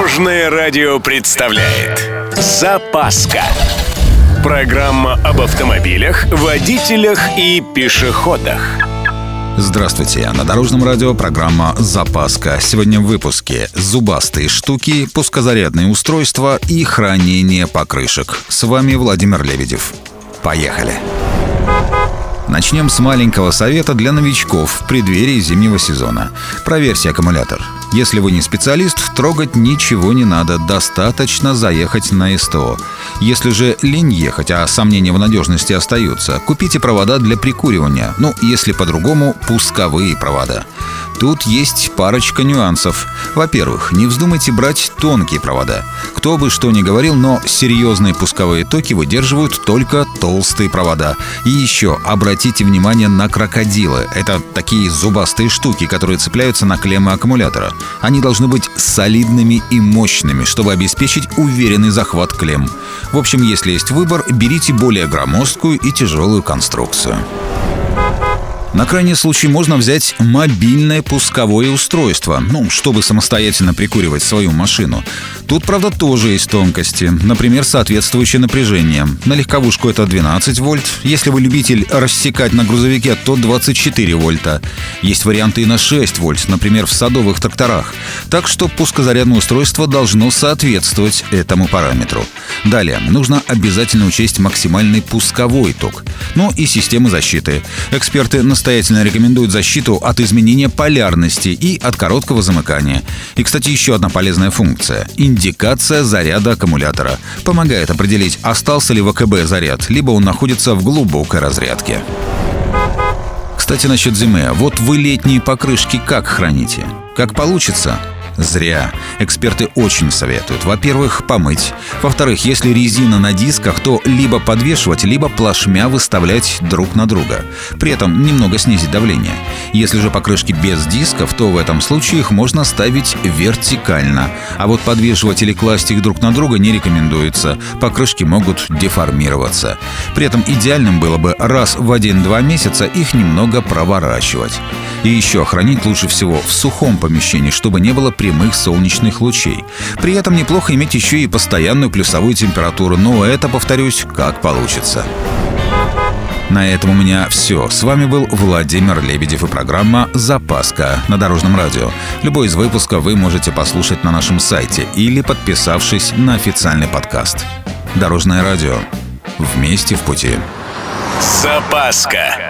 Дорожное радио представляет Запаска Программа об автомобилях, водителях и пешеходах Здравствуйте, на Дорожном радио программа «Запаска». Сегодня в выпуске «Зубастые штуки», «Пускозарядные устройства» и «Хранение покрышек». С вами Владимир Лебедев. Поехали! Начнем с маленького совета для новичков в преддверии зимнего сезона. Проверьте аккумулятор. Если вы не специалист, трогать ничего не надо, достаточно заехать на СТО. Если же лень ехать, а сомнения в надежности остаются, купите провода для прикуривания. Ну, если по-другому, пусковые провода. Тут есть парочка нюансов. Во-первых, не вздумайте брать тонкие провода. Кто бы что ни говорил, но серьезные пусковые токи выдерживают только толстые провода. И еще обратите внимание на крокодилы. Это такие зубастые штуки, которые цепляются на клеммы аккумулятора. Они должны быть солидными и мощными, чтобы обеспечить уверенный захват клемм. В общем, если есть выбор, берите более громоздкую и тяжелую конструкцию. На крайний случай можно взять мобильное пусковое устройство, ну, чтобы самостоятельно прикуривать свою машину. Тут, правда, тоже есть тонкости. Например, соответствующее напряжение. На легковушку это 12 вольт. Если вы любитель рассекать на грузовике, то 24 вольта. Есть варианты и на 6 вольт, например, в садовых тракторах. Так что пускозарядное устройство должно соответствовать этому параметру. Далее, нужно обязательно учесть максимальный пусковой ток. Ну и системы защиты. Эксперты настоятельно рекомендуют защиту от изменения полярности и от короткого замыкания. И, кстати, еще одна полезная функция – индикация заряда аккумулятора. Помогает определить, остался ли в АКБ заряд, либо он находится в глубокой разрядке. Кстати, насчет зимы. Вот вы летние покрышки как храните? Как получится? Зря. Эксперты очень советуют. Во-первых, помыть. Во-вторых, если резина на дисках, то либо подвешивать, либо плашмя выставлять друг на друга. При этом немного снизить давление. Если же покрышки без дисков, то в этом случае их можно ставить вертикально. А вот подвешивать или класть их друг на друга не рекомендуется. Покрышки могут деформироваться. При этом идеальным было бы раз в 1-2 месяца их немного проворачивать. И еще хранить лучше всего в сухом помещении, чтобы не было прямых солнечных лучей. При этом неплохо иметь еще и постоянную плюсовую температуру, но это, повторюсь, как получится. На этом у меня все. С вами был Владимир Лебедев и программа «Запаска» на Дорожном радио. Любой из выпусков вы можете послушать на нашем сайте или подписавшись на официальный подкаст. Дорожное радио. Вместе в пути. Запаска.